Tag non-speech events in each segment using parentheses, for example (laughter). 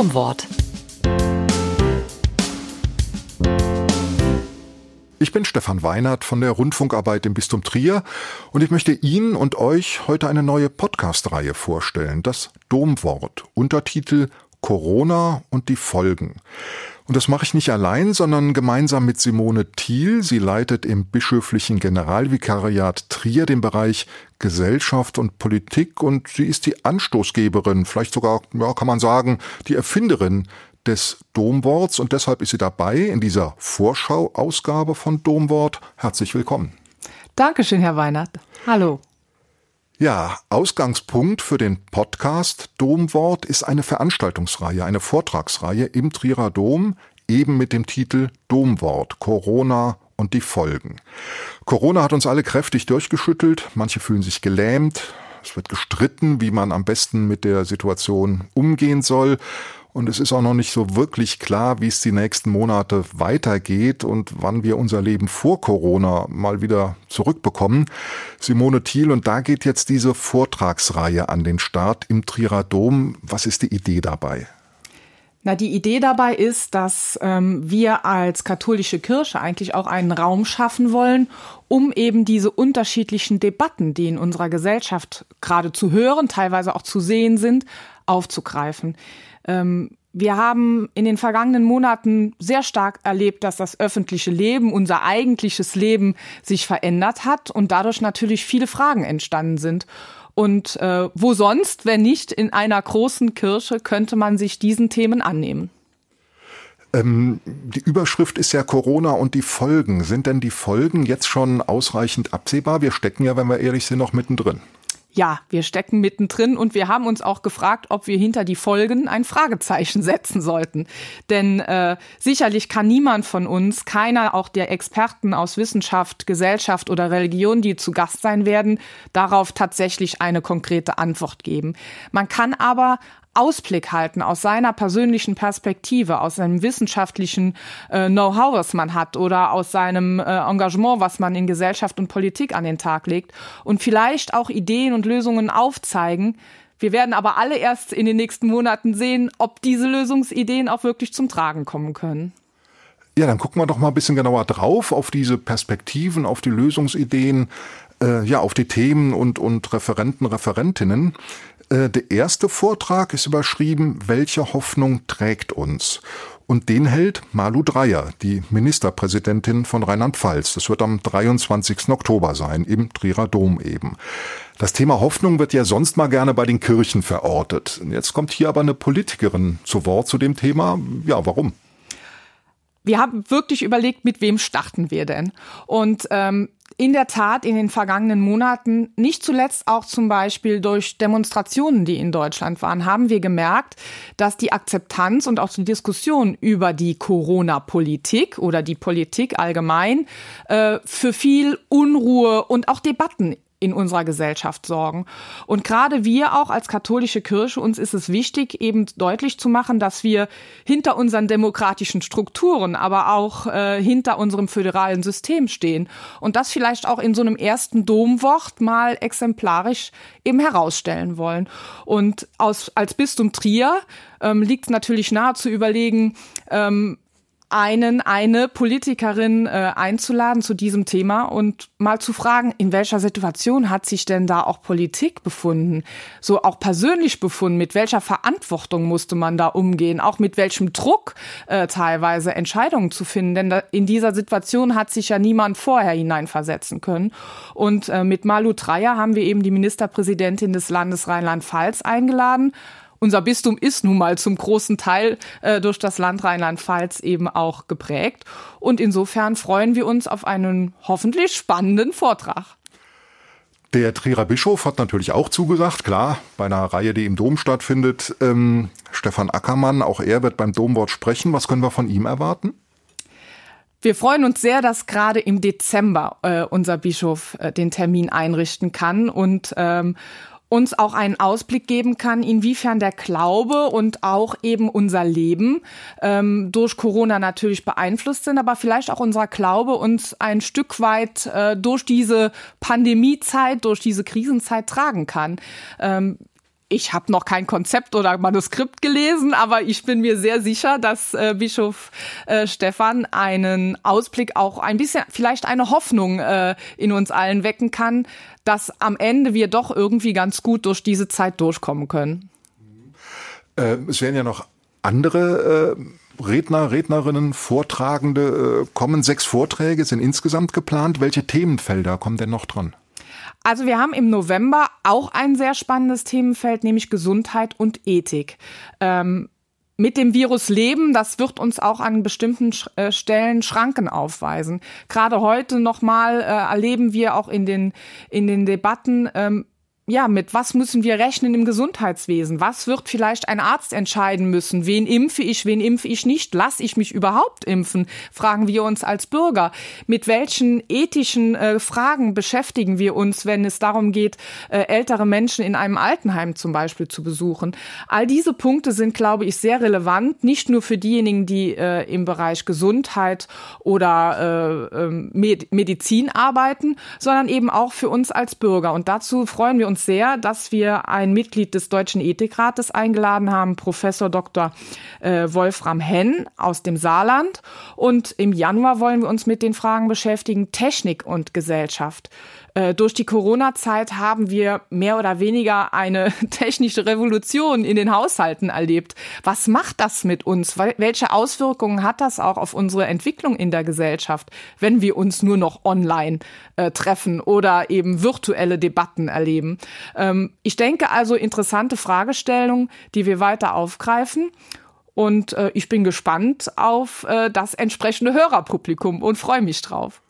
Domwort. Ich bin Stefan Weinert von der Rundfunkarbeit im Bistum Trier und ich möchte Ihnen und euch heute eine neue Podcast-Reihe vorstellen, das Domwort, Untertitel Corona und die Folgen. Und das mache ich nicht allein, sondern gemeinsam mit Simone Thiel. Sie leitet im bischöflichen Generalvikariat Trier den Bereich Gesellschaft und Politik und sie ist die Anstoßgeberin, vielleicht sogar, ja, kann man sagen, die Erfinderin des Domworts und deshalb ist sie dabei in dieser Vorschau-Ausgabe von Domwort. Herzlich willkommen. Dankeschön, Herr Weinert. Hallo. Ja, Ausgangspunkt für den Podcast Domwort ist eine Veranstaltungsreihe, eine Vortragsreihe im Trierer Dom, eben mit dem Titel Domwort Corona und die Folgen. Corona hat uns alle kräftig durchgeschüttelt, manche fühlen sich gelähmt, es wird gestritten, wie man am besten mit der Situation umgehen soll. Und es ist auch noch nicht so wirklich klar, wie es die nächsten Monate weitergeht und wann wir unser Leben vor Corona mal wieder zurückbekommen. Simone Thiel, und da geht jetzt diese Vortragsreihe an den Start im Trierer Dom. Was ist die Idee dabei? Na, die Idee dabei ist, dass ähm, wir als katholische Kirche eigentlich auch einen Raum schaffen wollen, um eben diese unterschiedlichen Debatten, die in unserer Gesellschaft gerade zu hören, teilweise auch zu sehen sind, aufzugreifen. Ähm, wir haben in den vergangenen Monaten sehr stark erlebt, dass das öffentliche Leben, unser eigentliches Leben sich verändert hat und dadurch natürlich viele Fragen entstanden sind. Und äh, wo sonst, wenn nicht in einer großen Kirche, könnte man sich diesen Themen annehmen? Ähm, die Überschrift ist ja Corona und die Folgen. Sind denn die Folgen jetzt schon ausreichend absehbar? Wir stecken ja, wenn wir ehrlich sind, noch mittendrin ja, wir stecken mittendrin und wir haben uns auch gefragt, ob wir hinter die Folgen ein Fragezeichen (laughs) setzen sollten. Denn äh, sicherlich kann niemand von uns, keiner auch der Experten aus Wissenschaft, Gesellschaft oder Religion, die zu Gast sein werden, darauf tatsächlich eine konkrete Antwort geben. Man kann aber Ausblick halten aus seiner persönlichen Perspektive, aus seinem wissenschaftlichen äh, Know-how, was man hat oder aus seinem äh, Engagement, was man in Gesellschaft und Politik an den Tag legt und vielleicht auch Ideen und Lösungen aufzeigen. Wir werden aber alle erst in den nächsten Monaten sehen, ob diese Lösungsideen auch wirklich zum Tragen kommen können. Ja, dann gucken wir doch mal ein bisschen genauer drauf auf diese Perspektiven, auf die Lösungsideen, äh, ja, auf die Themen und, und Referenten, Referentinnen. Äh, der erste Vortrag ist überschrieben, welche Hoffnung trägt uns? Und den hält Malu Dreyer, die Ministerpräsidentin von Rheinland-Pfalz. Das wird am 23. Oktober sein, im Trierer Dom eben. Das Thema Hoffnung wird ja sonst mal gerne bei den Kirchen verortet. Jetzt kommt hier aber eine Politikerin zu Wort zu dem Thema. Ja, warum? Wir haben wirklich überlegt, mit wem starten wir denn? Und ähm, in der Tat in den vergangenen Monaten, nicht zuletzt auch zum Beispiel durch Demonstrationen, die in Deutschland waren, haben wir gemerkt, dass die Akzeptanz und auch die Diskussion über die Corona-Politik oder die Politik allgemein äh, für viel Unruhe und auch Debatten in unserer Gesellschaft sorgen. Und gerade wir auch als katholische Kirche, uns ist es wichtig, eben deutlich zu machen, dass wir hinter unseren demokratischen Strukturen, aber auch äh, hinter unserem föderalen System stehen. Und das vielleicht auch in so einem ersten Domwort mal exemplarisch eben herausstellen wollen. Und aus, als Bistum Trier ähm, liegt natürlich nahe zu überlegen, ähm, einen, eine Politikerin äh, einzuladen zu diesem Thema und mal zu fragen, in welcher Situation hat sich denn da auch Politik befunden, so auch persönlich befunden, mit welcher Verantwortung musste man da umgehen, auch mit welchem Druck äh, teilweise Entscheidungen zu finden, denn da, in dieser Situation hat sich ja niemand vorher hineinversetzen können. Und äh, mit Malu Dreyer haben wir eben die Ministerpräsidentin des Landes Rheinland-Pfalz eingeladen unser Bistum ist nun mal zum großen Teil äh, durch das Land Rheinland-Pfalz eben auch geprägt. Und insofern freuen wir uns auf einen hoffentlich spannenden Vortrag. Der Trierer Bischof hat natürlich auch zugesagt, klar, bei einer Reihe, die im Dom stattfindet. Ähm, Stefan Ackermann, auch er wird beim Domwort sprechen. Was können wir von ihm erwarten? Wir freuen uns sehr, dass gerade im Dezember äh, unser Bischof äh, den Termin einrichten kann und ähm, uns auch einen Ausblick geben kann, inwiefern der Glaube und auch eben unser Leben ähm, durch Corona natürlich beeinflusst sind, aber vielleicht auch unser Glaube uns ein Stück weit äh, durch diese Pandemiezeit, durch diese Krisenzeit tragen kann. Ähm, ich habe noch kein Konzept oder Manuskript gelesen, aber ich bin mir sehr sicher, dass äh, Bischof äh, Stefan einen Ausblick auch ein bisschen, vielleicht eine Hoffnung äh, in uns allen wecken kann, dass am Ende wir doch irgendwie ganz gut durch diese Zeit durchkommen können. Äh, es werden ja noch andere äh, Redner, Rednerinnen, Vortragende äh, kommen. Sechs Vorträge sind insgesamt geplant. Welche Themenfelder kommen denn noch dran? Also wir haben im November auch ein sehr spannendes Themenfeld, nämlich Gesundheit und Ethik. Ähm, mit dem Virus leben, das wird uns auch an bestimmten äh, Stellen Schranken aufweisen. Gerade heute nochmal äh, erleben wir auch in den, in den Debatten, ähm, ja, mit was müssen wir rechnen im Gesundheitswesen? Was wird vielleicht ein Arzt entscheiden müssen? Wen impfe ich, wen impfe ich nicht? Lass ich mich überhaupt impfen? Fragen wir uns als Bürger. Mit welchen ethischen äh, Fragen beschäftigen wir uns, wenn es darum geht, äh, ältere Menschen in einem Altenheim zum Beispiel zu besuchen? All diese Punkte sind, glaube ich, sehr relevant, nicht nur für diejenigen, die äh, im Bereich Gesundheit oder äh, ähm, Med Medizin arbeiten, sondern eben auch für uns als Bürger. Und dazu freuen wir uns uns sehr, dass wir ein Mitglied des Deutschen Ethikrates eingeladen haben, Professor Dr. Äh, Wolfram Henn aus dem Saarland. Und im Januar wollen wir uns mit den Fragen beschäftigen, Technik und Gesellschaft. Äh, durch die Corona-Zeit haben wir mehr oder weniger eine (laughs) technische Revolution in den Haushalten erlebt. Was macht das mit uns? Welche Auswirkungen hat das auch auf unsere Entwicklung in der Gesellschaft, wenn wir uns nur noch online äh, treffen oder eben virtuelle Debatten erleben? Ähm, ich denke also interessante Fragestellungen, die wir weiter aufgreifen. Und äh, ich bin gespannt auf äh, das entsprechende Hörerpublikum und freue mich drauf.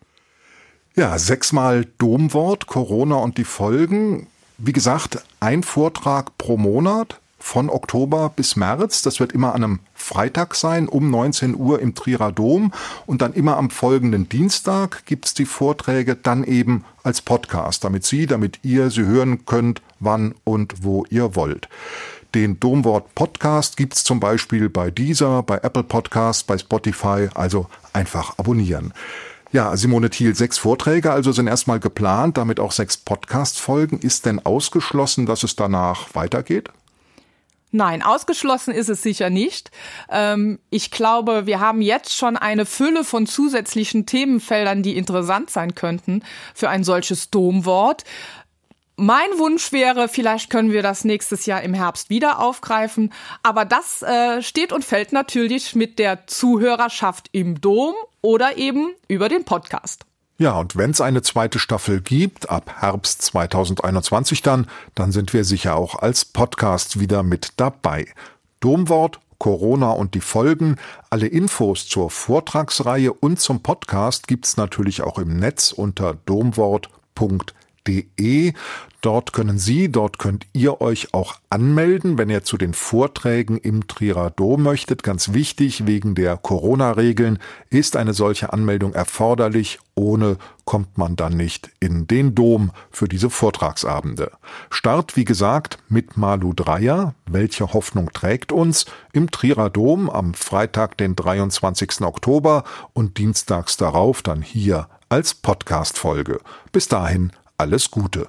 Ja, sechsmal Domwort, Corona und die Folgen. Wie gesagt, ein Vortrag pro Monat von Oktober bis März. Das wird immer an einem Freitag sein, um 19 Uhr im Trierer Dom. Und dann immer am folgenden Dienstag gibt's die Vorträge dann eben als Podcast, damit Sie, damit ihr sie hören könnt, wann und wo ihr wollt. Den Domwort Podcast gibt's zum Beispiel bei Deezer, bei Apple Podcasts, bei Spotify, also einfach abonnieren. Ja, Simone Thiel, sechs Vorträge also sind erstmal geplant, damit auch sechs Podcast-Folgen. Ist denn ausgeschlossen, dass es danach weitergeht? Nein, ausgeschlossen ist es sicher nicht. Ähm, ich glaube, wir haben jetzt schon eine Fülle von zusätzlichen Themenfeldern, die interessant sein könnten für ein solches Domwort. Mein Wunsch wäre, vielleicht können wir das nächstes Jahr im Herbst wieder aufgreifen. Aber das äh, steht und fällt natürlich mit der Zuhörerschaft im Dom oder eben über den Podcast. Ja, und wenn es eine zweite Staffel gibt, ab Herbst 2021 dann, dann sind wir sicher auch als Podcast wieder mit dabei. Domwort, Corona und die Folgen. Alle Infos zur Vortragsreihe und zum Podcast gibt's natürlich auch im Netz unter domwort.de www.ftf.de. Dort können Sie, dort könnt ihr euch auch anmelden, wenn ihr zu den Vorträgen im Trierer Dom möchtet. Ganz wichtig, wegen der Corona-Regeln ist eine solche Anmeldung erforderlich. Ohne kommt man dann nicht in den Dom für diese Vortragsabende. Start, wie gesagt, mit Malu Dreier. Welche Hoffnung trägt uns? Im Trierer Dom am Freitag, den 23. Oktober und dienstags darauf dann hier als Podcast-Folge. Bis dahin alles Gute.